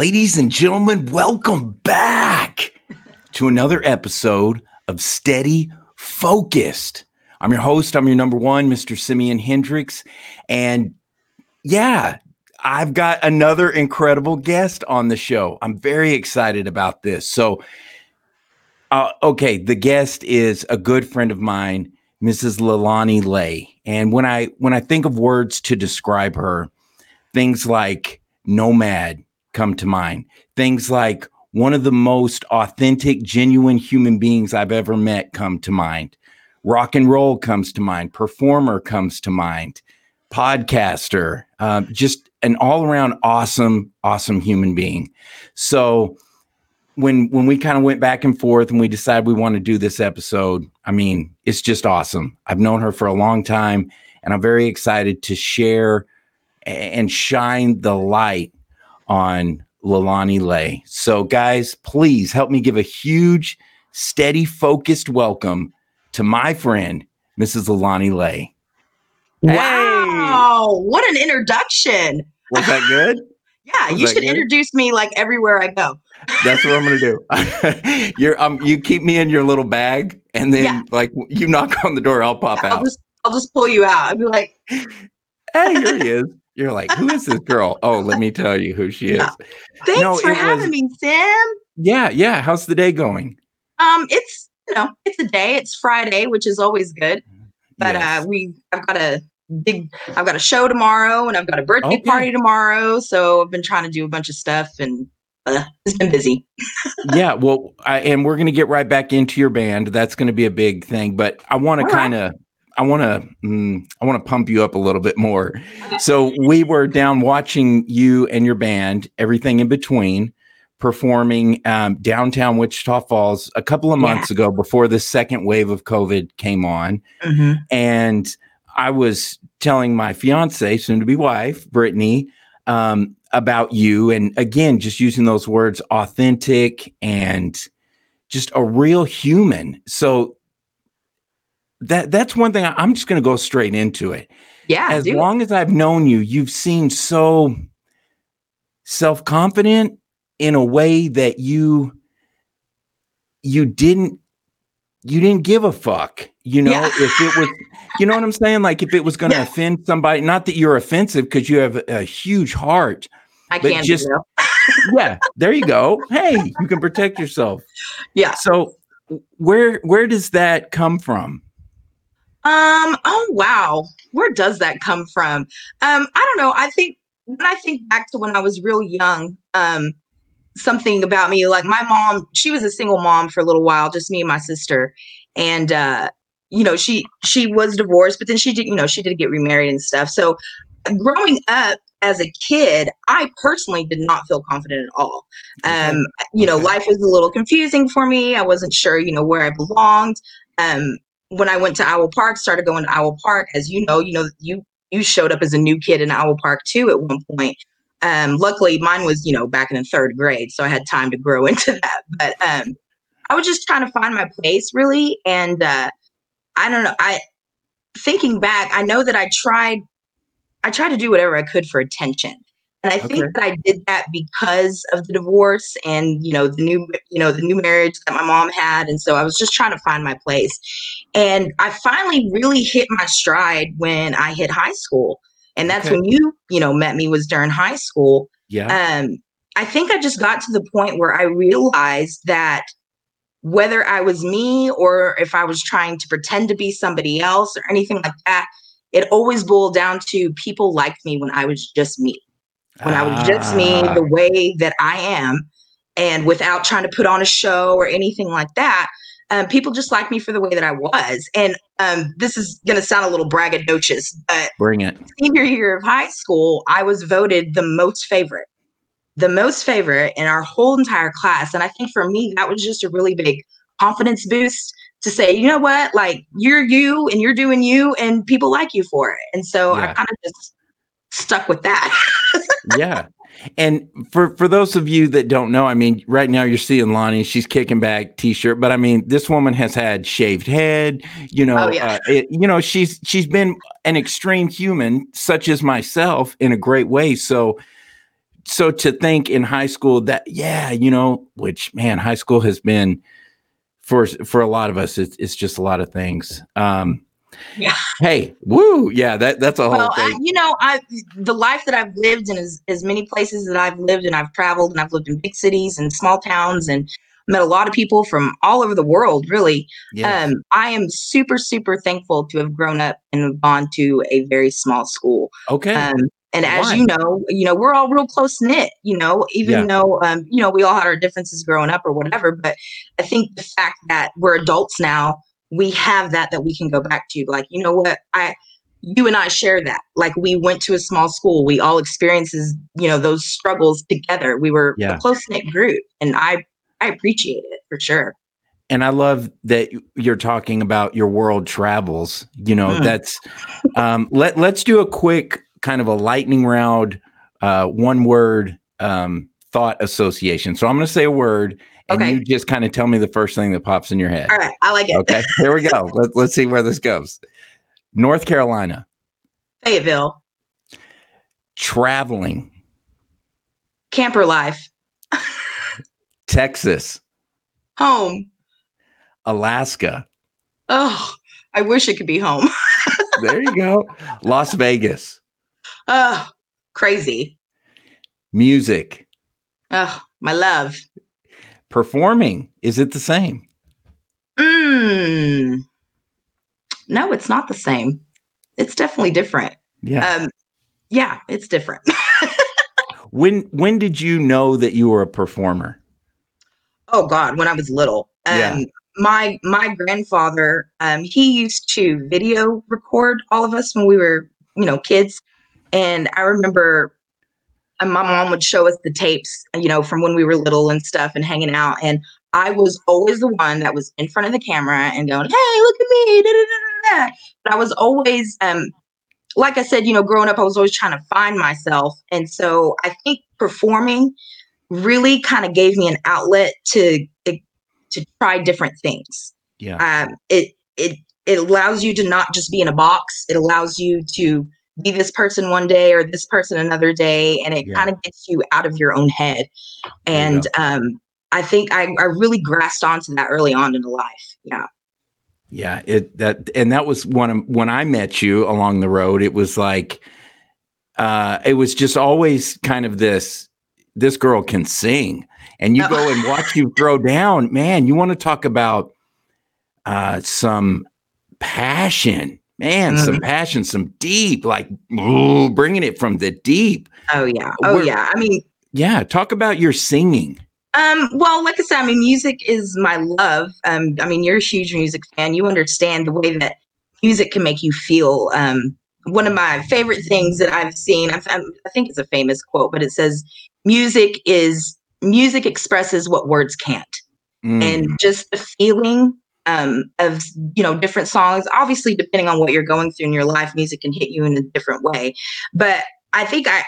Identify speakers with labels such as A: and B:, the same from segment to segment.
A: Ladies and gentlemen, welcome back to another episode of Steady Focused. I'm your host, I'm your number one, Mr. Simeon Hendrix. And yeah, I've got another incredible guest on the show. I'm very excited about this. So, uh, okay, the guest is a good friend of mine, Mrs. Lelani Lei. And when I when I think of words to describe her, things like nomad come to mind. Things like one of the most authentic, genuine human beings I've ever met come to mind. Rock and roll comes to mind. Performer comes to mind. Podcaster, uh, just an all around awesome, awesome human being. So when when we kind of went back and forth and we decided we want to do this episode, I mean, it's just awesome. I've known her for a long time, and I'm very excited to share and shine the light on Lelani Lei. So, guys, please help me give a huge, steady, focused welcome to my friend, Mrs. Lelani Lei.
B: Wow, hey. what an introduction.
A: Was that good?
B: yeah, Was you should good? introduce me like everywhere I go.
A: That's what I'm gonna do. You're um you keep me in your little bag and then yeah. like you knock on the door, I'll pop
B: yeah,
A: out.
B: I'll just I'll just pull you out. I'll be like,
A: Hey, here he is. You're like, who is this girl? Oh, let me tell you who she is. Yeah.
B: Thanks no, for having was, me, Sam.
A: Yeah, yeah. How's the day going?
B: Um, it's you know, it's a day. It's Friday, which is always good. But yes. uh, we, I've got a big, I've got a show tomorrow, and I've got a birthday okay. party tomorrow. So I've been trying to do a bunch of stuff, and uh, it's been busy.
A: yeah, well, I, and we're going to get right back into your band. That's going to be a big thing. But I want to kind of I want to mm, I want to pump you up a little bit more. So we were down watching you and your band, everything in between, performing um, downtown Wichita Falls a couple of months yeah. ago before the second wave of COVID came on, mm-hmm. and I was telling my fiance, soon to be wife, Brittany, um, about you, and again, just using those words, authentic and just a real human. So that that's one thing I, am just going to go straight into it.
B: Yeah.
A: As long as I've known you, you've seemed so self confident in a way that you you didn't you didn't give a fuck. You know, yeah. if it was, you know what I'm saying? Like if it was going to yeah. offend somebody, not that you're offensive because you have a huge heart.
B: I can't just,
A: yeah, there you go. Hey, you can protect yourself.
B: Yeah.
A: So where where does that come from?
B: Um, oh wow. Where does that come from? Um, I don't know. I think when I think back to when I was real young, um, something about me, like my mom, she was a single mom for a little while, just me and my sister. And uh, you know, she she was divorced, but then she did, you know, she did get remarried and stuff. So growing up as a kid, I personally did not feel confident at all. Um, you know, life was a little confusing for me. I wasn't sure, you know, where I belonged. Um, when I went to Iowa Park, started going to Iowa Park, as you know, you know, you you showed up as a new kid in Iowa Park too at one point. Um, luckily, mine was you know back in the third grade, so I had time to grow into that. But um, I was just trying to find my place really, and uh, I don't know. I thinking back, I know that I tried. I tried to do whatever I could for attention. And I okay. think that I did that because of the divorce and you know the new you know the new marriage that my mom had and so I was just trying to find my place. And I finally really hit my stride when I hit high school. And that's okay. when you, you know, met me was during high school.
A: Yeah.
B: Um I think I just got to the point where I realized that whether I was me or if I was trying to pretend to be somebody else or anything like that, it always boiled down to people liked me when I was just me when I was just me, the ah. way that I am, and without trying to put on a show or anything like that. Um, people just like me for the way that I was. And um, this is going to sound a little braggadocious, but
A: bring it.
B: Senior year of high school, I was voted the most favorite, the most favorite in our whole entire class. And I think for me, that was just a really big confidence boost to say, you know what, like you're you and you're doing you, and people like you for it. And so yeah. I kind of just stuck with that.
A: yeah. And for for those of you that don't know, I mean, right now you're seeing Lonnie, she's kicking back t-shirt, but I mean, this woman has had shaved head, you know, oh, yeah. uh, it, you know, she's she's been an extreme human such as myself in a great way. So so to think in high school that yeah, you know, which man, high school has been for for a lot of us, it's, it's just a lot of things. Um,
B: Yeah.
A: Hey, woo, yeah, that that's a whole
B: Well, I,
A: thing.
B: you know, I the life that I've lived in as as many places that I've lived and I've traveled and I've lived in big cities and small towns and met a lot of people from all over the world. Really,
A: Yes.
B: um, I am super super thankful to have grown up and gone to a very small school.
A: okay.
B: Um, and as
A: Why?
B: you know, you know, we're all real close knit, you know, even
A: Yeah.
B: though, um, you know, we all had our differences growing up or whatever. But I think the fact that we're adults now, we have that that we can go back to. Like, you know what? I, you and I share that. Like, we went to a small school. We all experiences, you know, those struggles together. We were
A: Yeah.
B: a close knit group, and I, I appreciate it for sure.
A: and I love that you're talking about your world travels. You know,
B: Mm.
A: that's um, let let's do a quick kind of a lightning round, uh, one word um, thought association. So I'm going to say a word, and
B: Okay.
A: you just kind of tell me the first thing that pops in your head.
B: All right, I like it.
A: Okay, here we go. Let, let's see where this goes. North Carolina,
B: Fayetteville,
A: traveling,
B: camper life,
A: Texas,
B: home.
A: Alaska.
B: Oh, I wish it could be home.
A: There you go. Las Vegas,
B: Oh, crazy.
A: music,
B: Oh, my love.
A: Performing. Is it the same?
B: Mm. No, it's not the same. It's definitely different.
A: Yeah.
B: Um, yeah, it's different.
A: When when did you know that you were a performer?
B: oh God, when I was little. Um,
A: Yeah.
B: my my grandfather, um, he used to video record all of us when we were, you know, kids. And I remember uh, my mom would show us the tapes, you know, from when we were little and stuff and hanging out. And I was always the one that was in front of the camera and going, Hey, look at me. Da, da, da, da, da. But I was always, um, like I said, you know, growing up, I was always trying to find myself. And so I think performing really kind of gave me an outlet to, to try different things
A: Yeah.
B: um, it it it allows you to not just be in a box. It allows you to be this person one day or this person another day, and it
A: Yeah.
B: kind of gets you out of your own head. And um, I think I, I really grasped onto that early on in life. Yeah.
A: Yeah, it that and that was one of when I met you along the road, it was like uh it was just always kind of this this girl can sing. And you
B: Oh.
A: go and watch you throw down, man, you want to talk about uh some passion. Man, some
B: Mm-hmm.
A: passion, some deep, like ooh, bringing it from the deep.
B: Oh yeah. Oh
A: We're-
B: yeah. I mean,
A: Yeah, talk about your singing.
B: Um, well, like I said, I mean, music is my love. Um, I mean, you're a huge music fan. You understand the way that music can make you feel. Um, one of my favorite things that I've seen, I, I think it's a famous quote, but it says, "Music is music expresses what words can't."
A: Mm,
B: and just the feeling um, of you know different songs. Obviously depending on what you're going through in your life music can hit you in a different way. But i think i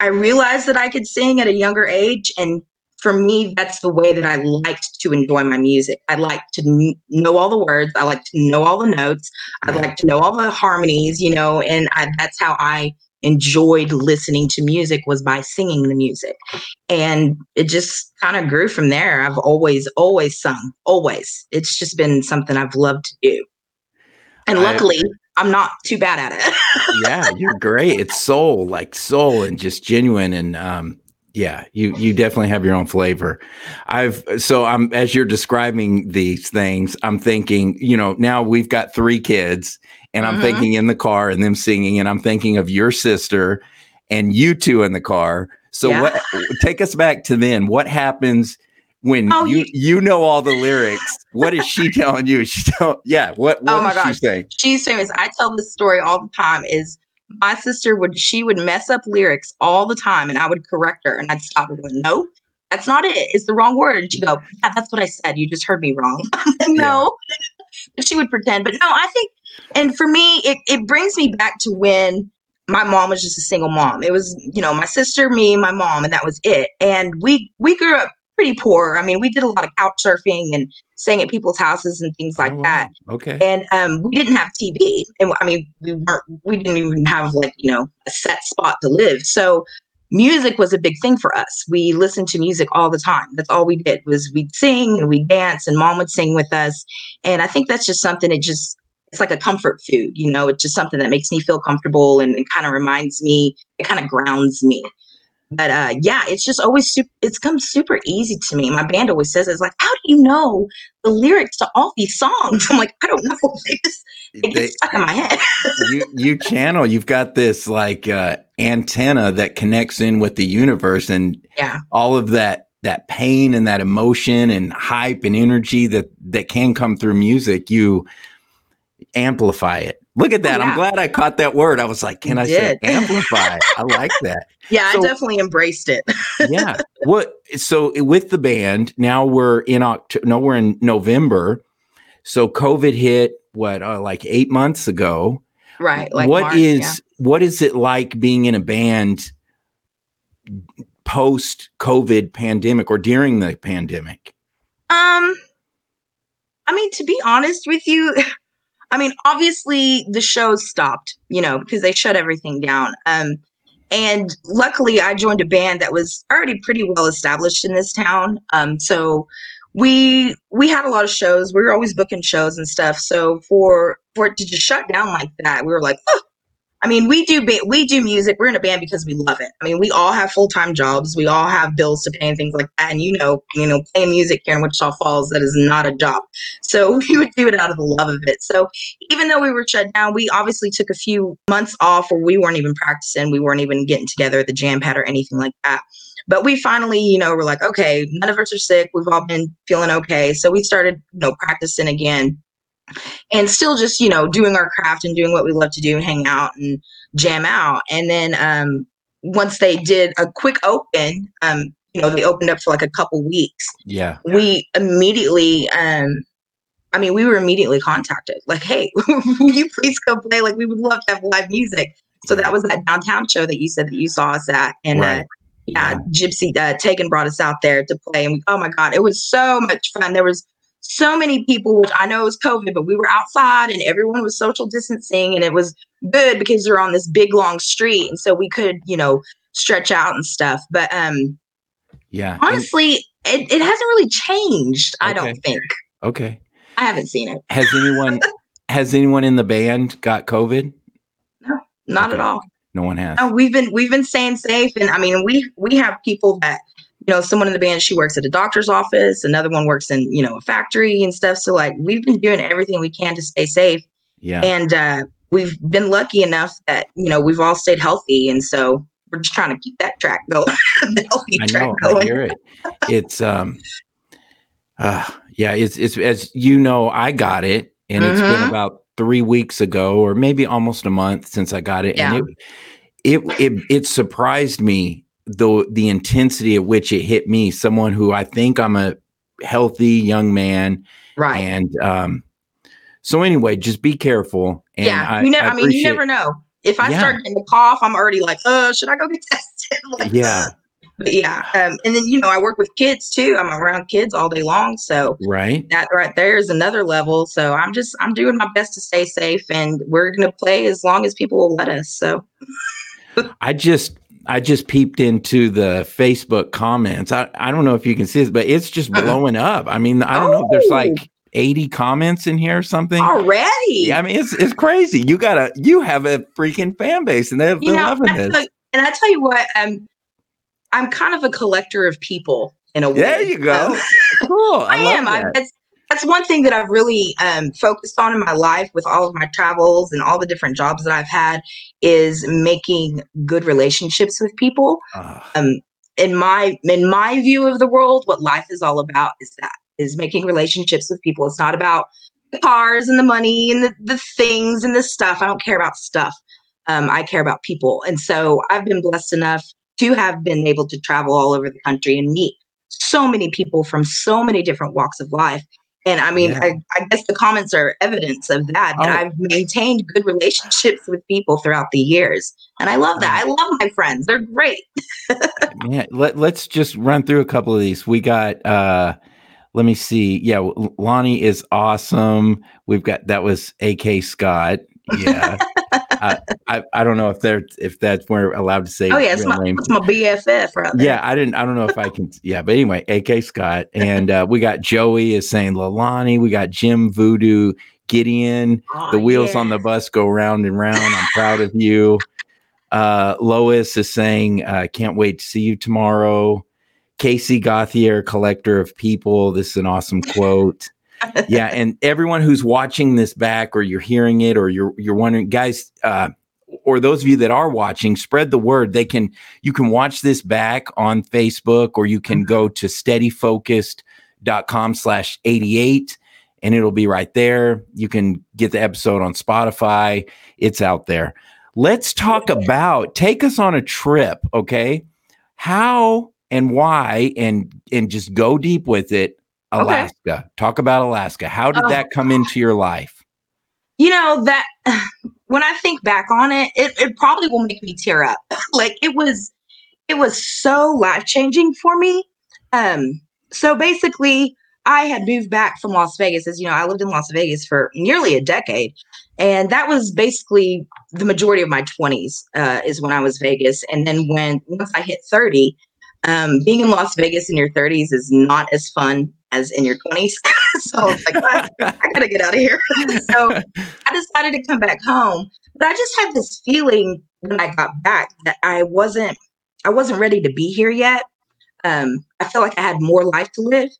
B: i realized that i could sing at a younger age and for me that's the way that i liked to enjoy my music. I like to kn- know all the words. I like to know all the notes. I like to know all the harmonies you know and I, that's how i enjoyed listening to music was by singing the music. And it just kind of grew from there. I've always always sung always. It's just been something i've loved to do. And
A: I-
B: luckily i'm not too bad at it.
A: Yeah, you're great. It's soul, like soul and just genuine and um yeah, you you definitely have your own flavor. I've so I'm as you're describing these things, I'm thinking, you know, now we've got three kids and I'm
B: Mhm.
A: thinking in the car and them singing and I'm thinking of your sister and you two in the car. So
B: Yeah.
A: what take us back to then. What happens when
B: Oh,
A: you
B: you-
A: you know all the lyrics? What is she telling you? She tell yeah, what what
B: Oh my
A: she
B: gosh.
A: saying?
B: she's famous i tell this story all the time is my sister would she would mess up lyrics all the time and i would correct her and i'd stop her going no that's not it it's the wrong word and she'd go yeah that's what i said you just heard me wrong no But she would pretend but no i think and for me it, it brings me back to when my mom was just a single mom it was you know my sister me my mom and that was it and we we grew up pretty poor i mean we did a lot of couch surfing and staying at people's houses and things like
A: Oh,
B: that
A: Okay.
B: and um, we didn't have TV, and I mean, we weren't, we didn't even have like you know a set spot to live. So music was a big thing for us. We listened to music all the time. That's all we did was we'd sing and we'd dance and mom would sing with us. And I think that's just something it just it's like a comfort food, you know, it's just something that makes me feel comfortable and, and kind of reminds me, it kind of grounds me. But uh yeah, it's just always super it's come super easy to me. My band always says it's like, how do you know the lyrics to all these songs? I'm like, I don't know. They just it
A: They-
B: gets stuck in my head.
A: you you channel you've got this like uh antenna that connects in with the universe and
B: Yeah.
A: all of that that pain and that emotion and hype and energy that that can come through music you amplify it look at that i'm glad i caught that word i was like can
B: You
A: i say amplify i like that
B: Yeah,
A: So-
B: I definitely embraced it.
A: yeah what so with the band now we're in october no we're in november so covid hit what uh, like eight months ago
B: Right. Like
A: what
B: March,
A: is
B: yeah.
A: what is it like being in a band post COVID pandemic or during the pandemic?
B: Um, I mean, to be honest with you, I mean, obviously the shows stopped, you know, because they shut everything down. Um, and luckily, I joined a band that was already pretty well established in this town. Um, so we we had a lot of shows. We were always booking shows and stuff. So for for it to just shut down like that, we were like, oh. I mean, we do ba- we do music. We're in a band because we love it. I mean, we all have full time jobs. We all have bills to pay and things like that. And you know, you know, playing music here in Wichita Falls that is not a job. So we would do it out of the love of it. So even though we were shut down, we obviously took a few months off where we weren't even practicing. We weren't even getting together at the jam pad or anything like that. But we finally, you know, we're like, okay, none of us are sick. We've all been feeling okay. So we started, you know, practicing again and still just, you know, doing our craft and doing what we love to do and hang out and jam out. And then um, once they did a quick open, um, you know, they opened up for like a couple weeks.
A: Yeah.
B: we immediately um i mean we were immediately contacted. Like hey will you please come play? Like we would love to have live music. So that was that downtown show that you said that you saw us at. And uh,
A: Right.
B: yeah gypsy uh, taken brought us out there to play. And we, oh my god it was so much fun. There was so many people which i know it was covid but we were outside and everyone was social distancing and it was good because we are on this big long street and so we could you know stretch out and stuff but um
A: Yeah. And-
B: honestly it, it hasn't really changed i don't think
A: okay.
B: i haven't seen it
A: Has anyone has anyone in the band got COVID?
B: No, not at all
A: No one has.
B: no, we've been we've been staying safe and i mean we we have people that you know someone in the band she works at a doctor's office another one works in you know a factory and stuff so like we've been doing everything we can to stay safe
A: Yeah.
B: and uh we've been lucky enough that you know we've all stayed healthy and so we're just trying to keep that track going the healthy
A: I
B: track
A: know. I
B: going
A: hear it. It's um uh yeah, it's it's as you know, I got it and it's been
B: Mhm.
A: about three weeks ago or maybe almost a month since I got it.
B: Yeah.
A: And it it it it surprised me the the intensity at which it hit me, someone who I think I'm a healthy young man.
B: right
A: And um so anyway, just be careful. And
B: yeah
A: I,
B: you never
A: I
B: i, mean you never know if i
A: Yeah.
B: start getting a cough i'm already like oh, should i go get tested like,
A: Yeah.
B: but yeah um, and then you know i work with kids too i'm around kids all day long so
A: Right.
B: that right there is another level so i'm just i'm doing my best to stay safe and we're going to play as long as people will let us so
A: I just I just peeped into the Facebook comments. I, I don't know if you can see this, but it's just
B: Uh-uh.
A: blowing up. I mean, I don't know if there's
B: Oh.
A: like 80 comments in here or something.
B: already
A: Yeah, I mean, it's it's crazy. You gotta you have a freaking fan base, and they're, they're
B: know
A: loving this.
B: tell- and i tell you what um i'm kind of a collector of people in a way
A: There you go.
B: Um,
A: cool. I,
B: I, am. I, that's that's one thing that I've really um, focused on in my life with all of my travels and all the different jobs that I've had is making good relationships with people.
A: Ah,
B: Um, in my in my view of the world, what life is all about is that is making relationships with people. It's not about the cars and the money and the, the things and the stuff. I don't care about stuff. Um, I care about people. And so I've been blessed enough to have been able to travel all over the country and meet so many people from so many different walks of life. And I mean,
A: Yeah.
B: I, I guess the comments are evidence of that. That
A: Oh.
B: I've maintained good relationships with people throughout the years. And I love that. I love my friends. They're great.
A: yeah. let, let's just run through a couple of these. We got uh let me see. Yeah, Lonnie is awesome. We've got that was AK Scott. Yeah. I, I, I don't know if they're if that's we're allowed to say.
B: Oh yeah, it's my, it's my BFF right there.
A: Yeah, I didn't. I don't know if I can. Yeah, but anyway, AK Scott and uh, we got Joey is saying Lelani. We got Jim Voodoo, Gideon.
B: Oh,
A: the wheels
B: yeah.
A: on the bus go round and round. I'm proud of you. Uh, Lois is saying, uh, can't wait to see you tomorrow. Casey Gauthier, collector of people. This is an awesome quote. Yeah, and everyone who's watching this back, or you're hearing it, or you're you're wondering, guys, uh, or those of you that are watching, spread the word. They can you can watch this back on Facebook, or you can go to steadyfocused.com slash 88 and it'll be right there. You can get the episode on Spotify. It's out there. Let's talk about take us on a trip, okay? How and why and and just go deep with it.
B: Okay.
A: Alaska. Talk about Alaska. How did
B: Oh,
A: that come into your life?
B: you know that when i think back on it, it it probably will make me tear up like it was it was so life changing for me um so basically i had moved back from las vegas as you know i lived in las vegas for nearly a decade and that was basically the majority of my 20s uh, is when i was vegas and then when once i hit 30 um, being in las vegas in your 30s is not as fun as in your 20s so I was like I, I gotta get out of here so I decided to come back home, but I just had this feeling when I got back that I wasn't I wasn't ready to be here yet. Um, I felt like I had more life to live,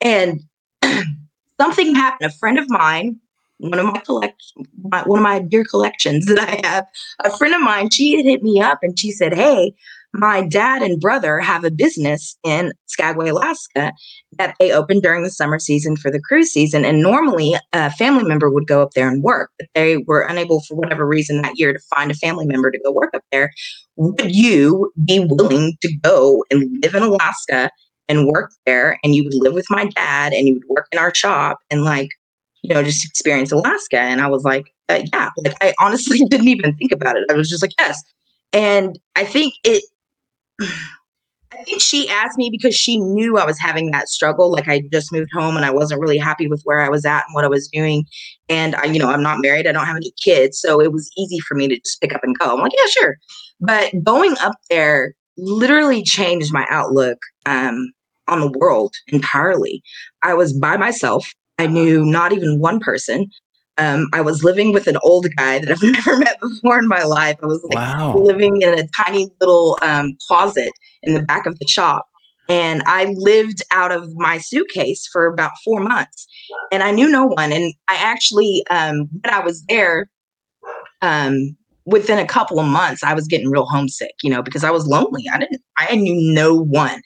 B: and something happened. A friend of mine, one of my collect, my, one of my dear collections that I have, a friend of mine, she had hit me up and she said, "Hey." My dad and brother have a business in Skagway, Alaska, that they opened during the summer season for the cruise season. And normally a family member would go up there and work, but they were unable for whatever reason that year to find a family member to go work up there. Would you be willing to go and live in Alaska and work there? And you would live with my dad and you would work in our shop and like, you know, just experience Alaska. And I was like, uh, yeah, like I honestly didn't even think about it. I was just like, yes. And I think it, I think she asked me because she knew I was having that struggle. Like I just moved home and I wasn't really happy with where I was at and what I was doing. And I, you know, I'm not married. I don't have any kids. So it was easy for me to just pick up and go. I'm like, yeah, sure. But going up there literally changed my outlook um, on the world entirely. I was by myself. I knew not even one person. Um, I was living with an old guy that I've never met before in my life. I was like
A: Wow.
B: living in a tiny little um, closet in the back of the shop. And I lived out of my suitcase for about four months. And I knew no one. And I actually, um, when I was there, um, within a couple of months, I was getting real homesick, you know, because I was lonely. I didn't, I knew no one.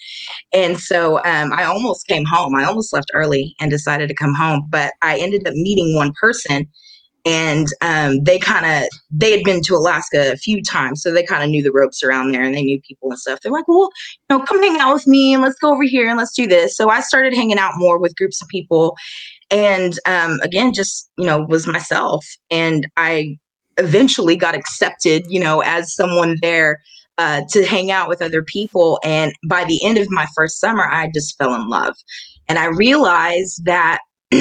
B: And so um, I almost came home. I almost left early and decided to come home. But I ended up meeting one person and um, they kind of they had been to alaska a few times so they kind of knew the ropes around there and they knew people and stuff they're like well you know come hang out with me and let's go over here and let's do this so i started hanging out more with groups of people and um, again just you know was myself and i eventually got accepted you know as someone there uh, to hang out with other people and by the end of my first summer i just fell in love and i realized that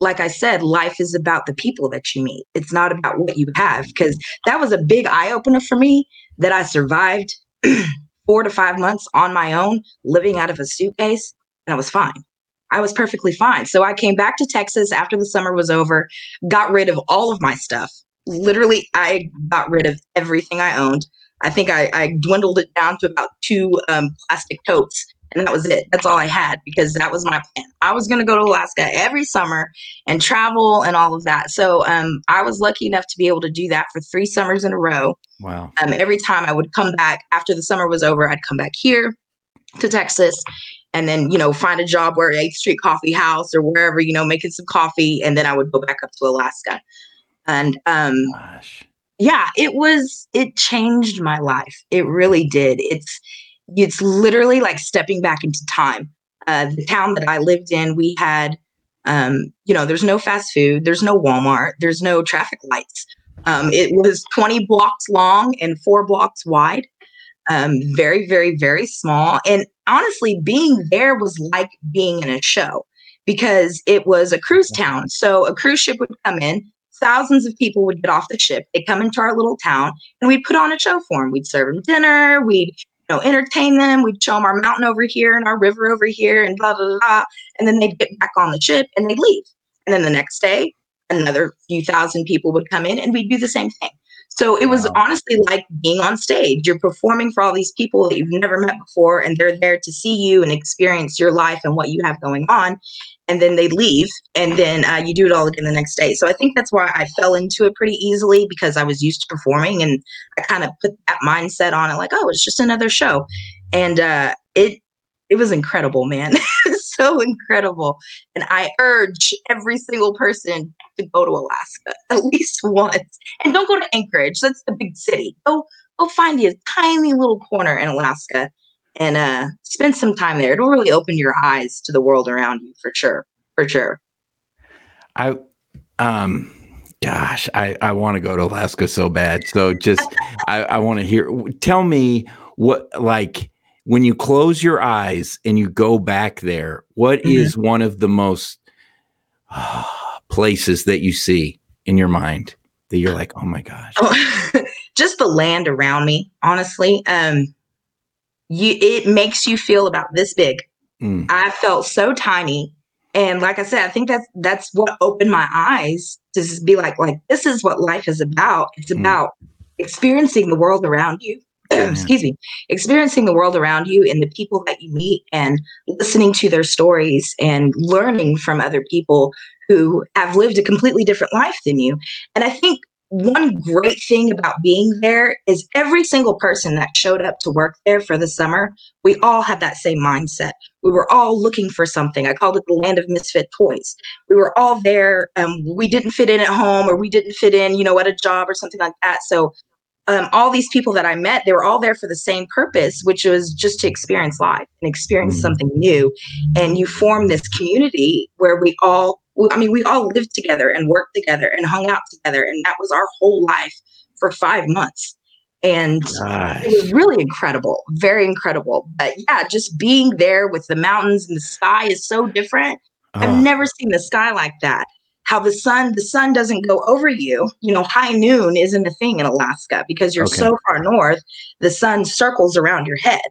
B: like I said, life is about the people that you meet. It's not about what you have. Because that was a big eye opener for me that I survived four to five months on my own, living out of a suitcase, and I was fine. I was perfectly fine. So I came back to Texas after the summer was over, got rid of all of my stuff. Literally, I got rid of everything I owned. I think I, I dwindled it down to about two um, plastic totes and that was it. That's all I had because that was my plan. I was going to go to Alaska every summer and travel and all of that. So um, I was lucky enough to be able to do that for three summers in a row.
A: Wow.
B: Um, every time I would come back after the summer was over, I'd come back here to Texas and then, you know, find a job where 8th Street Coffee House or wherever, you know, making some coffee. And then I would go back up to Alaska. And um,
A: Gosh.
B: yeah, it was, it changed my life. It really did. It's, it's literally like stepping back into time. Uh, the town that I lived in, we had, um, you know, there's no fast food, there's no Walmart, there's no traffic lights. Um, it was 20 blocks long and four blocks wide. Um, very, very, very small. And honestly, being there was like being in a show because it was a cruise town. So a cruise ship would come in, thousands of people would get off the ship. they'd come into our little town and we'd put on a show for them. We'd serve them dinner. We'd you know, entertain them. We'd show them our mountain over here and our river over here and blah, blah, blah. And then they'd get back on the ship and they'd leave. And then the next day, another few thousand people would come in and we'd do the same thing. So it was wow. honestly like being on stage. You're performing for all these people that you've never met before, and they're there to see you and experience your life and what you have going on. And then they leave, and then uh, you do it all again the next day. So I think that's why I fell into it pretty easily because I was used to performing, and I kind of put that mindset on it, like, oh, it's just another show, and uh, it it was incredible, man. so incredible. And I urge every single person to go to Alaska at least once. And don't go to Anchorage. That's the big city. Go go find you a tiny little corner in Alaska and uh, spend some time there. It'll really open your eyes to the world around you for sure. For sure.
A: I um gosh, I, I want to go to Alaska so bad. So just I, I want to hear tell me what like when you close your eyes and you go back there, what mm-hmm. is one of the most uh, places that you see in your mind that you're like, oh my gosh? Oh,
B: just the land around me, honestly. Um, you it makes you feel about this big. Mm. I felt so tiny. And like I said, I think that's that's what opened my eyes to just be like, like this is what life is about. It's mm. about experiencing the world around you excuse me, experiencing the world around you and the people that you meet and listening to their stories and learning from other people who have lived a completely different life than you. And I think one great thing about being there is every single person that showed up to work there for the summer, we all had that same mindset. We were all looking for something. I called it the land of misfit toys. We were all there. Um, we didn't fit in at home or we didn't fit in, you know, at a job or something like that. So um, all these people that I met, they were all there for the same purpose, which was just to experience life and experience mm-hmm. something new. And you form this community where we all, I mean, we all lived together and worked together and hung out together. And that was our whole life for five months. And nice. it was really incredible, very incredible. But yeah, just being there with the mountains and the sky is so different. I've never seen the sky like that how the sun the sun doesn't go over you. You know high noon isn't a thing in alaska because you're okay. so far north the sun circles around your head.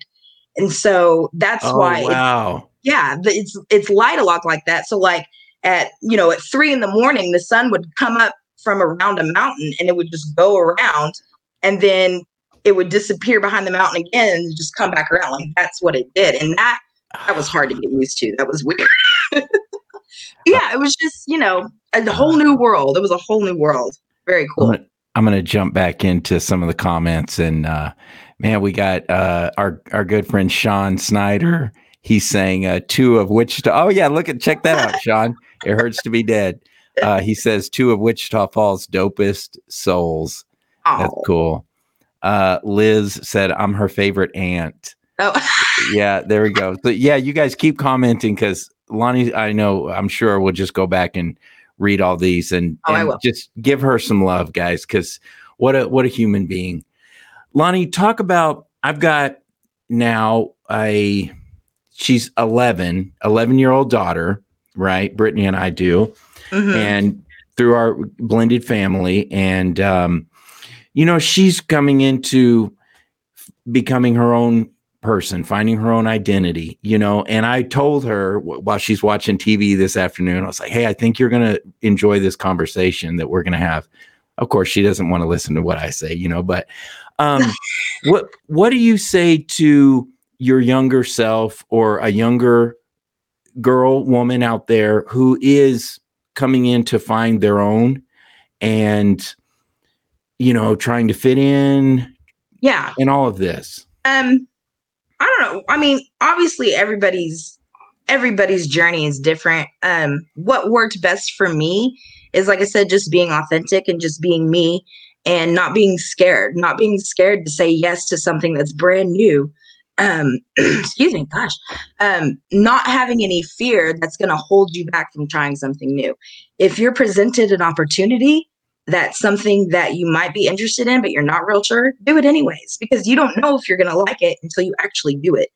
B: And so that's oh, why
A: wow.
B: It's, yeah it's it's light a lot like that. So like at you know at three in the morning the sun would come up from around a mountain and it would just go around and then it would disappear behind the mountain again and just come back around. Like that's what it did. And that that was hard to get used to. That was weird. Yeah, it was just, you know, a whole new world. It was a whole new world. Very cool.
A: I'm going to jump back into some of the comments and uh man, we got uh our our good friend Sean Snyder. He's saying uh two of Wichita. Oh yeah, look at check that out, Sean. It hurts to be dead. Uh he says two of Wichita Falls dopest souls. Oh. That's cool. Uh Liz said I'm her favorite aunt. Oh. yeah, there we go. So yeah, you guys keep commenting because Lonnie, I know, I'm sure we'll just go back and read all these and, oh, and just give her some love, guys, because what a what a human being. Lonnie, talk about I've got now a she's 11, 11 year old daughter, right? Brittany and I do. Mm-hmm. And through our blended family. And um, you know, she's coming into becoming her own person, finding her own identity, you know. And I told her while she's watching TV this afternoon, I was like, hey, I think you're going to enjoy this conversation that we're going to have. Of course, she doesn't want to listen to what I say, you know, but um, what what do you say to your younger self or a younger girl, woman out there who is coming in to find their own and you know, trying to fit in?
B: Yeah.
A: And all of this.
B: Um I don't know. I mean, obviously everybody's everybody's journey is different. Um, what worked best for me is like I said, just being authentic and just being me and not being scared, not being scared to say yes to something that's brand new. Um, excuse me, gosh, um, not having any fear that's going to hold you back from trying something new. If you're presented an opportunity, that's something that you might be interested in, but you're not real sure, do it anyways because you don't know if you're going to like it until you actually do it.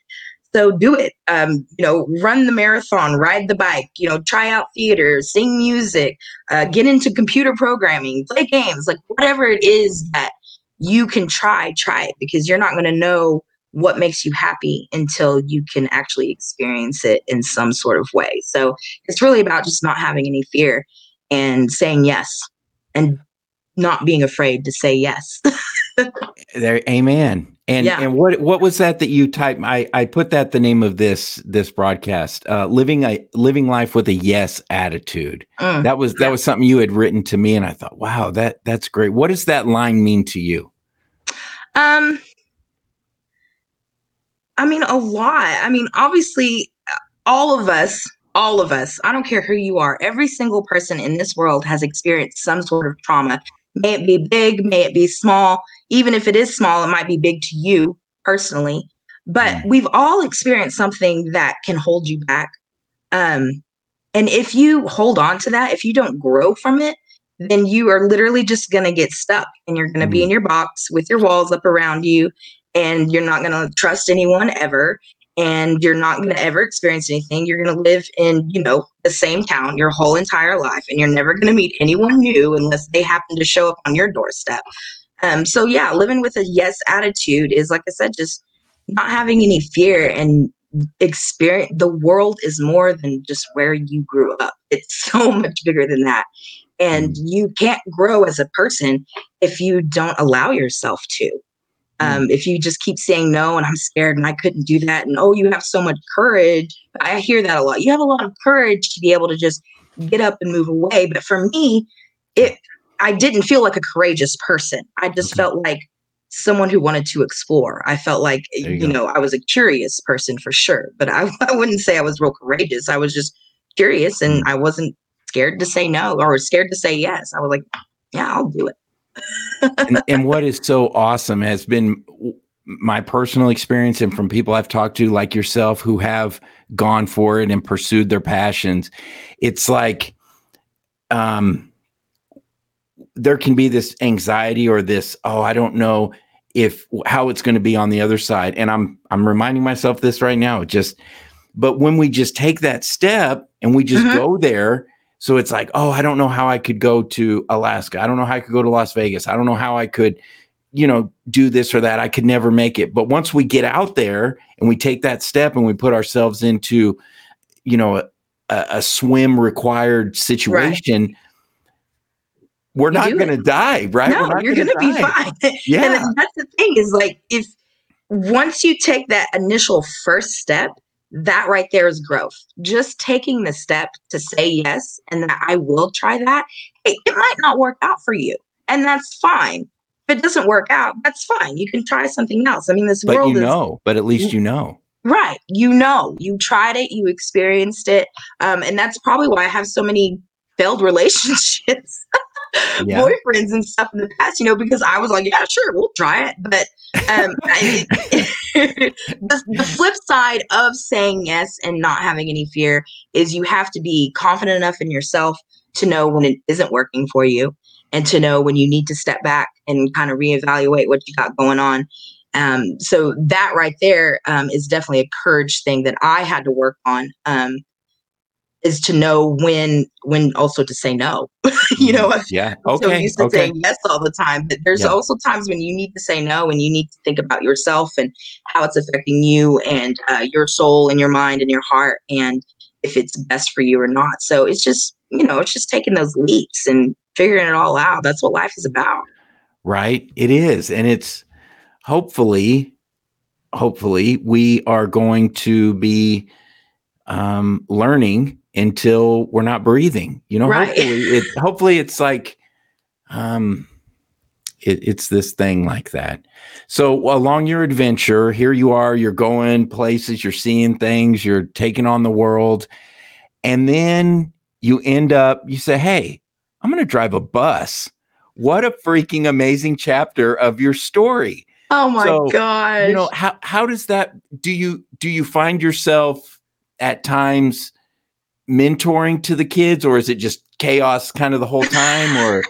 B: So do it. Um, you know, run the marathon, ride the bike, you know, try out theater, sing music, uh, get into computer programming, play games, like whatever it is that you can try, try it because you're not going to know what makes you happy until you can actually experience it in some sort of way. So it's really about just not having any fear and saying yes and not being afraid to say yes.
A: there, amen. And yeah. and what what was that that you typed? I I put that the name of this this broadcast. Uh, living a living life with a yes attitude. Mm, that was that yeah. was something you had written to me, and I thought, wow, that that's great. What does that line mean to you?
B: Um, I mean, a lot. I mean, obviously, all of us, all of us, I don't care who you are, every single person in this world has experienced some sort of trauma. May it be big, may it be small. Even if it is small, it might be big to you personally. But mm. we've all experienced something that can hold you back. Um, and if you hold on to that, if you don't grow from it, then you are literally just going to get stuck and you're going to mm. be in your box with your walls up around you and you're not going to trust anyone ever and you're not going to ever experience anything. You're going to live in you know the same town your whole entire life and you're never going to meet anyone new unless they happen to show up on your doorstep. Um, so yeah living with a yes attitude is like i said just not having any fear and experience the world is more than just where you grew up. It's so much bigger than that. And you can't grow as a person if you don't allow yourself to um, if you just keep saying no and I'm scared and I couldn't do that, and oh, you have so much courage. I hear that a lot. You have a lot of courage to be able to just get up and move away. But for me, it I didn't feel like a courageous person. I just felt like someone who wanted to explore. I felt like you, you know I was a curious person for sure, but I, I wouldn't say I was real courageous. I was just curious, and I wasn't scared to say no or scared to say yes. I was like, yeah, I'll do it
A: and, and what is so awesome has been my personal experience and from people I've talked to, like yourself, who have gone for it and pursued their passions. It's like, um, there can be this anxiety or this, oh, I don't know if how it's going to be on the other side. And I'm I'm reminding myself this right now. Just, but when we just take that step and we just mm-hmm. go there, so it's like, oh, I don't know how I could go to Alaska. I don't know how I could go to Las Vegas. I don't know how I could, you know, do this or that. I could never make it. But once we get out there and we take that step and we put ourselves into, you know, a, a swim required situation, right. we're not going to die, right?
B: No, you're going to be fine. Yeah. And that's the thing is like, if once you take that initial first step, that right there is growth. Just taking the step to say yes and that I will try that, hey, it might not work out for you. And that's fine. If it doesn't work out, that's fine. You can try something else. I mean, this
A: but
B: world
A: you know,
B: is,
A: but at least you know.
B: Right. You know, you tried it, you experienced it. Um, and that's probably why I have so many failed relationships yeah. boyfriends and stuff in the past, you know, because I was like, yeah, sure, we'll try it. But um, I, the, the flip side of saying yes and not having any fear is you have to be confident enough in yourself to know when it isn't working for you and to know when you need to step back and kind of reevaluate what you got going on. Um, so that right there um, is definitely a courage thing that I had to work on. Um, is to know when when also to say no. you know,
A: mm-hmm. yeah, okay, so
B: used to
A: okay.
B: saying yes all the time, but there's yeah. also times when you need to say no, and you need to think about yourself and how it's affecting you and uh, your soul and your mind and your heart, and if it's best for you or not. So it's just you know, it's just taking those leaps and figuring it all out. That's what life is about.
A: Right, it is, and it's hopefully, hopefully, we are going to be um, learning until we're not breathing. You know, right. hopefully, it, hopefully it's like, um, it, it's this thing like that. So along your adventure, here you are. You're going places. You're seeing things. You're taking on the world, and then you end up. You say, "Hey, I'm going to drive a bus." What a freaking amazing chapter of your story.
B: Oh my so, god!
A: You know how how does that? Do you do you find yourself at times? Mentoring to the kids or is it just chaos kind of the whole time or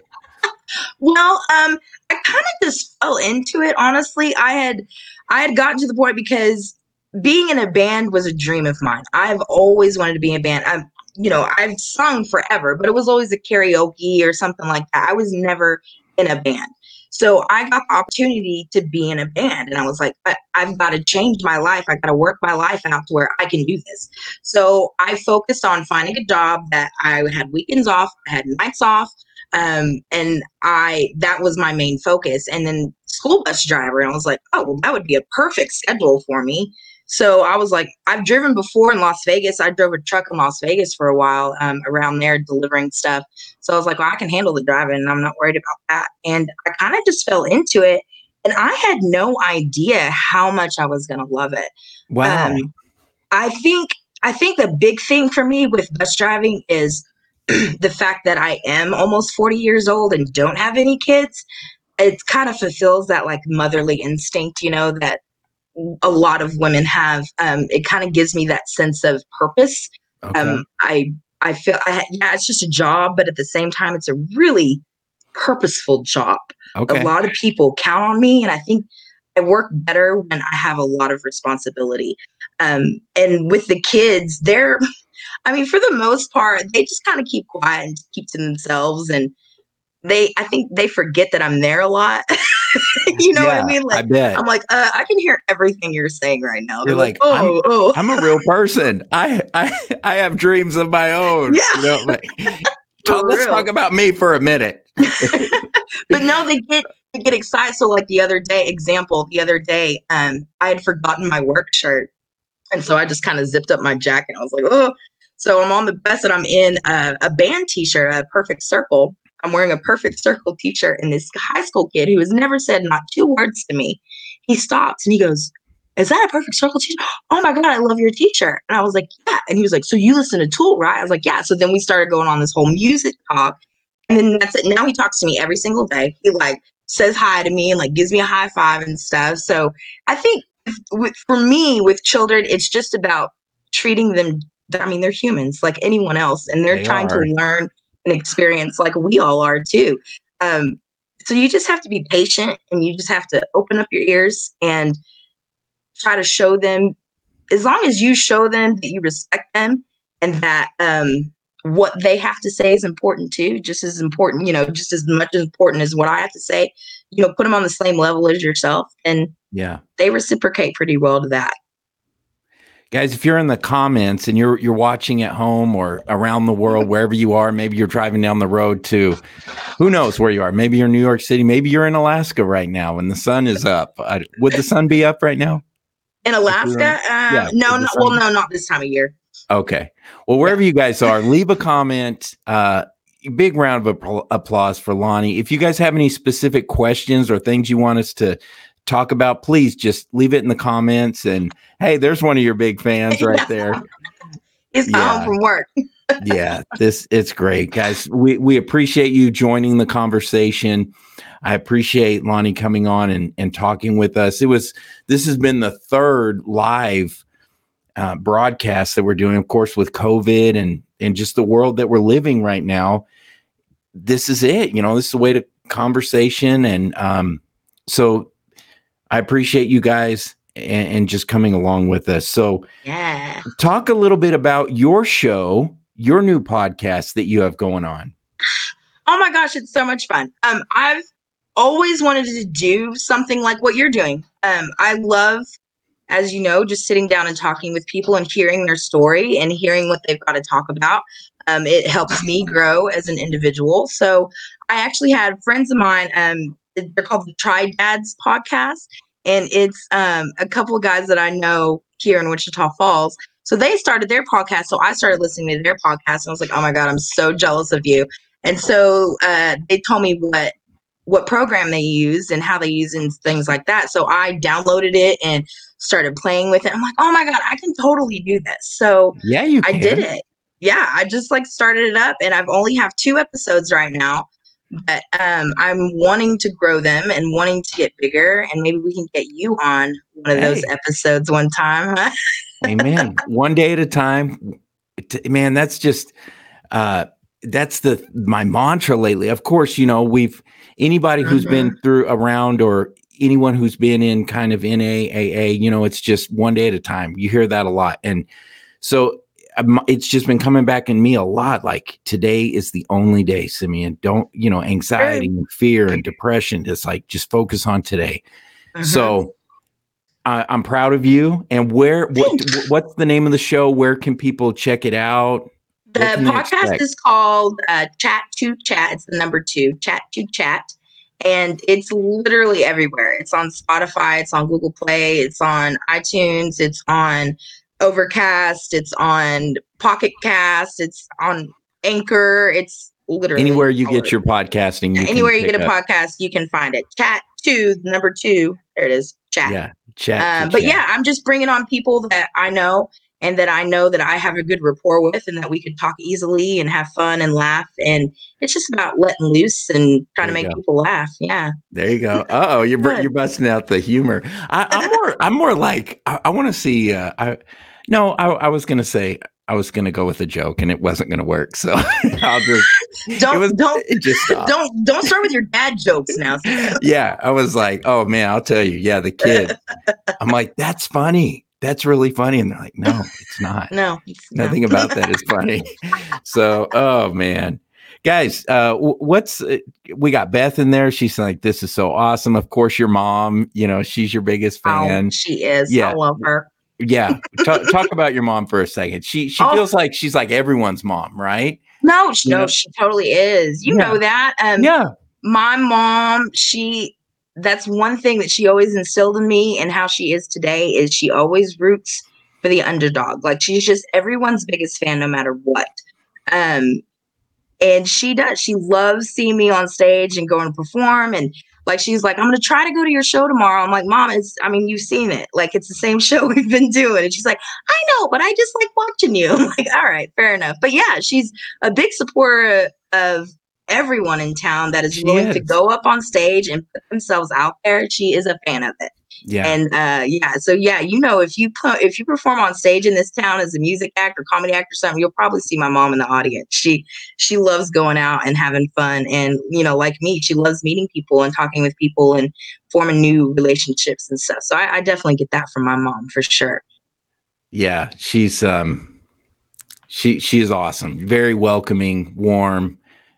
B: well um i kind of just fell into it honestly i had i had gotten to the point because being in a band was a dream of mine. I've always wanted to be in a band. I'm, you know, I've sung forever, but it was always a karaoke or something like that. I was never in a band. So I got the opportunity to be in a band, and I was like, I've got to change my life. I got to work my life out to where I can do this. So I focused on finding a job that I had weekends off, I had nights off, um, and I that was my main focus. And then school bus driver, and I was like, oh, well, that would be a perfect schedule for me. So I was like, I've driven before in Las Vegas. I drove a truck in Las Vegas for a while um, around there delivering stuff. So I was like, well, I can handle the driving and I'm not worried about that. And I kind of just fell into it. And I had no idea how much I was going to love it.
A: Wow. Um,
B: I think I think the big thing for me with bus driving is the fact that I am almost 40 years old and don't have any kids. It kind of fulfills that like motherly instinct, you know, that a lot of women have. Um, it kind of gives me that sense of purpose. Okay. Um, I I feel I, yeah, it's just a job, but at the same time, it's a really purposeful job. Okay. A lot of people count on me, and I think I work better when I have a lot of responsibility. Um, and with the kids, they're, I mean, for the most part, they just kind of keep quiet and keep to themselves, and they, I think they forget that I'm there a lot. you know yeah, what I mean? Like, I. I'm like, uh, I can hear everything you're saying right now.
A: You're like, like, oh, I'm, oh. I'm a real person. I, I, I have dreams of my own. Yeah. You know, like, talk, let's talk about me for a minute.
B: but no, they get they get excited. So, like the other day, example, the other day, um, I had forgotten my work shirt, and so I just kind of zipped up my jacket. I was like, oh. So I'm on the bus and I'm in a, a band T-shirt, a Perfect Circle, I'm wearing a perfect circle t-shirt and this high school kid who has never said not two words to me, he stops and he goes, is that a perfect circle t-shirt? Oh my God, I love your t-shirt. And I was like, yeah. And he was like, so you listen to Tool, right? I was like, yeah. So then we started going on this whole music talk. And then that's it. Now he talks to me every single day. He like says hi to me and like gives me a high five and stuff. So I think with, for me with children, it's just about treating them. I mean, they're humans like anyone else, and they're they trying are. to learn an experience like we all are too. Um, so you just have to be patient and you just have to open up your ears and try to show them, as long as you show them that you respect them and that um, what they have to say is important too, just as important, you know, just as much as important as what I have to say, you know, put them on the same level as yourself. And
A: yeah,
B: they reciprocate pretty well to that
A: guys if you're in the comments and you're you're watching at home or around the world wherever you are maybe you're driving down the road to who knows where you are? Maybe you're in new york city. Maybe you're in alaska right now and the sun is up. I, would the sun be up right now?
B: In alaska? uh, yeah, no no well no not this time of year.
A: Okay. Well wherever you guys are leave a comment uh big round of applause for lonnie. If you guys have any specific questions or things you want us to talk about, please just leave it in the comments. And hey, there's one of your big fans right there.
B: He's yeah. home from work.
A: yeah, this it's great, guys. We we appreciate you joining the conversation. I appreciate Lonnie coming on and, and talking with us. It was this has been the third live uh, broadcast that we're doing, of course, with COVID and and just the world that we're living right now. This is it. You know, this is the way to conversation, and um, so I appreciate you guys and, and, just coming along with us. So,
B: yeah,
A: talk a little bit about your show, your new podcast that you have going on.
B: Oh my gosh, it's so much fun. Um, I've always wanted to do something like what you're doing. Um, I love, as you know, just sitting down and talking with people and hearing their story and hearing what they've got to talk about. Um, it helps me grow as an individual. So I actually had friends of mine. Um, they're called the Tri Dads podcast, and it's um, a couple of guys that I know here in Wichita Falls. So they started their podcast, so I started listening to their podcast, and I was like, "Oh my god, I'm so jealous of you!" And so uh, they told me what what program they use and how they use and things like that. So I downloaded it and started playing with it. I'm like, "Oh my god, I can totally do this!" So
A: yeah, you.
B: Can. I did it. Yeah, I just like started it up, and I've only have two episodes right now but um, I'm wanting to grow them and wanting to get bigger, and maybe we can get you on one of hey. those episodes one time. Huh?
A: Amen. One day at a time, man. That's just uh, that's the my mantra lately. Of course, you know we've anybody who's mm-hmm. been through around or anyone who's been in kind of NAAA, you know, it's just one day at a time. You hear that a lot. And so it's just been coming back in me a lot. Like today is the only day, Simeon. Don't, you know, anxiety and fear and depression. Just like, just focus on today. Mm-hmm. So I, I'm proud of you. And where, what, what's the name of the show? Where can people check it out?
B: The podcast is called uh, Chat to Chat. It's the number two, Chat to Chat. And it's literally everywhere. It's on Spotify, it's on Google Play, it's on iTunes, it's on Overcast, it's on Pocket Cast, it's on Anchor, it's literally
A: anywhere you get your podcasting.
B: You anywhere you get a up. podcast, you can find it. Chat two, number two. There it is. Chat.
A: Yeah. Chat.
B: Um, but chat. yeah, I'm just bringing on people that I know and that I know that I have a good rapport with and that we could talk easily and have fun and laugh. And it's just about letting loose and trying to make go. people laugh. Yeah.
A: There you go. oh, you're you're busting out the humor. I, am more I'm more like I, I want to see. Uh, I no, I, I was gonna say I was gonna go with a joke and it wasn't gonna work. So I'll just
B: don't was, don't just don't don't start with your dad jokes now.
A: yeah, I was like, oh man, I'll tell you. Yeah, the kid. I'm like, that's funny that's really funny. And they're like, no, it's not.
B: no,
A: it's nothing about that is funny. so, oh man, guys, uh, what's uh, we got Beth in there? She's like, this is so awesome. Of course, your mom, you know, she's your biggest oh, fan. Oh,
B: she is. Yeah. I love her.
A: Yeah. Talk, talk about your mom for a second. She she oh. feels like she's like everyone's mom, right?
B: No, she, no, she totally is. You yeah. know that.
A: Um, yeah.
B: My mom, she that's one thing that she always instilled in me and how she is today is she always roots for the underdog. Like she's just everyone's biggest fan no matter what. Um and she does. She loves seeing me on stage and going to perform and like she's like, I'm gonna try to go to your show tomorrow. I'm like, Mom, it's I mean, you've seen it. Like it's the same show we've been doing. And she's like, I know, but I just like watching you. I'm like, all right, fair enough. But yeah, she's a big supporter of everyone in town that is willing to go up on stage and put themselves out there. She is a fan of it.
A: Yeah.
B: And uh, yeah, so yeah, you know, if you put if you perform on stage in this town as a music act or comedy act or something, you'll probably see my mom in the audience. She she loves going out and having fun, and you know, like me, she loves meeting people and talking with people and forming new relationships and stuff. So I, I definitely get that from my mom for sure.
A: Yeah, she's um, she she is awesome, very welcoming, warm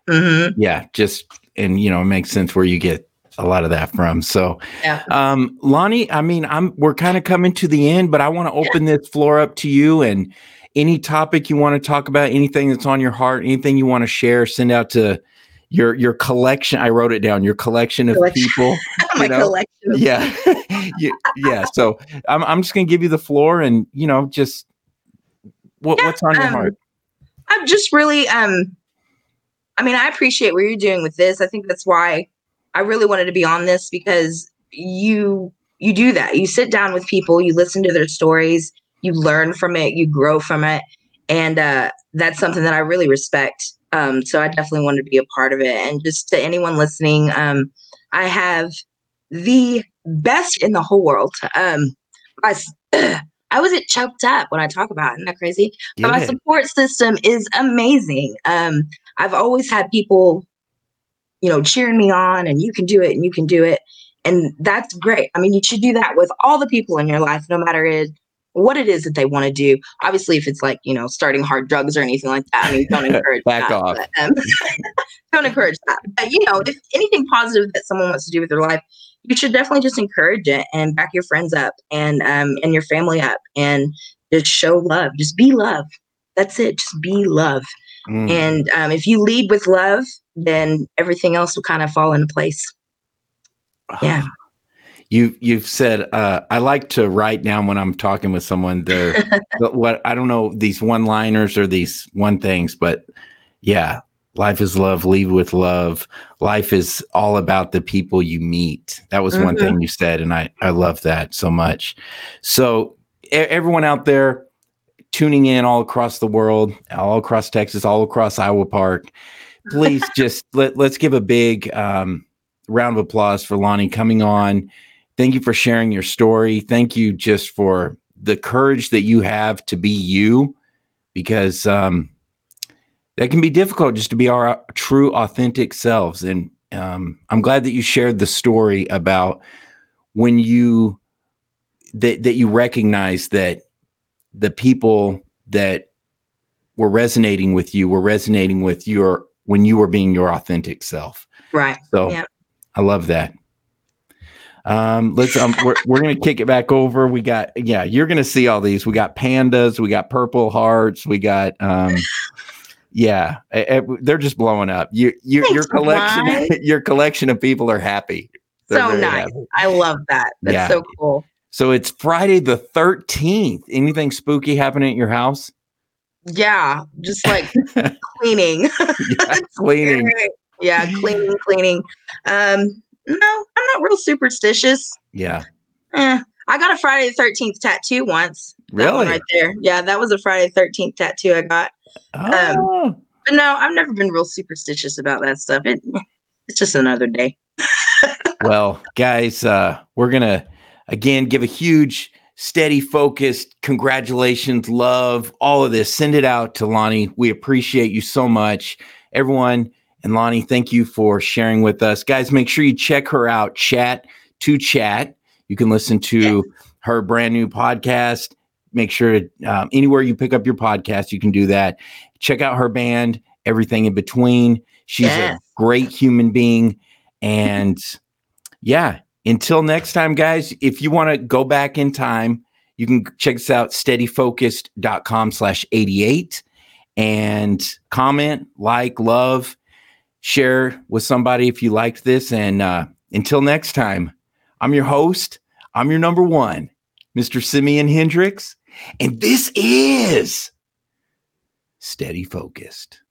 B: Mm-hmm.
A: Yeah, just and you know, it makes sense where you get a lot of that from. So,
B: yeah.
A: um, Lonnie, I mean, I'm we're kind of coming to the end, but I want to open this floor up to you and any topic you want to talk about, anything that's on your heart, anything you want to share, send out to your your collection. I wrote it down. Your collection of collection. people.
B: My know? collection.
A: Yeah, yeah. So I'm I'm just gonna give you the floor, and you know, just what, yeah, what's on your um, heart.
B: I'm just really um I mean, I appreciate what you're doing with this. I think that's why I really wanted to be on this because you you do that. You sit down with people, you listen to their stories, you learn from it, you grow from it, and uh, that's something that I really respect. Um, so I definitely wanted to be a part of it. And just to anyone listening, um, I have the best in the whole world. Um, I, I was get choked up when I talk about it. Isn't that crazy? But my support system is amazing. Um, I've always had people, you know, cheering me on and you can do it and you can do it. And that's great. I mean, you should do that with all the people in your life, no matter it, what it is that they want to do. Obviously, if it's like, you know, starting hard drugs or anything like that, I mean, don't encourage
A: Back
B: that.
A: Off.
B: But, um, don't encourage that. But, you know, if anything positive that someone wants to do with their life, you should definitely just encourage it and back your friends up and um and your family up and just show love. Just be love. That's it. Just be love. Mm. And um, if you lead with love, then everything else will kind of fall into place. Yeah.
A: You you've said uh, I like to write down when I'm talking with someone the what I don't know these one liners or these one things, but yeah, life is love. Leave with love. Life is all about the people you meet. That was mm-hmm. one thing you said, and I I love that so much. So everyone out there, tuning in all across the world, all across Texas, all across Iowa Park, please just let, let's give a big um, round of applause for Lonnie coming on. Thank you for sharing your story. Thank you just for the courage that you have to be you, because um, that can be difficult just to be our true, authentic selves. And um, I'm glad that you shared the story about when you that that you recognize that the people that were resonating with you were resonating with your when you were being your authentic self.
B: Right.
A: So
B: Yeah.
A: I love that. Um, let's um we're, we're gonna kick it back over. We got yeah, you're gonna see all these. We got pandas, we got purple hearts, we got um yeah, eh, eh, they're just blowing up. You, you your collection, your collection of people are happy. They're
B: So nice.
A: happy.
B: I love that. That's
A: Yeah.
B: so cool.
A: So it's Friday the 13th. Anything spooky happening at your house?
B: Yeah. Just like cleaning.
A: Yeah, cleaning.
B: yeah, cleaning, cleaning. Um, no, I'm not real superstitious.
A: Yeah.
B: Eh, I got a Friday the 13th tattoo once. That one
A: Really?
B: right there. Yeah, that was a Friday the 13th tattoo I got.
A: Oh,
B: But no, I've never been real superstitious about that stuff. It, it's just another day.
A: well, guys, uh, we're gonna again give a huge, steady, focused congratulations, love, all of this. Send it out to Lonnie. We appreciate you so much, everyone. And Lonnie, thank you for sharing with us, guys. Make sure you check her out. Chat to chat. You can listen to her brand new podcast. Make sure to um, anywhere you pick up your podcast, you can do that. Check out her band, everything in between. She's
B: Yes.
A: a great human being. And yeah, until next time, guys, if you want to go back in time, you can check us out, steadyfocused.com slash 88 and comment, like, love, share with somebody if you liked this. And uh, until next time, I'm your host. I'm your number one, Mr. Simeon Hendrix. And this is Steady Focused.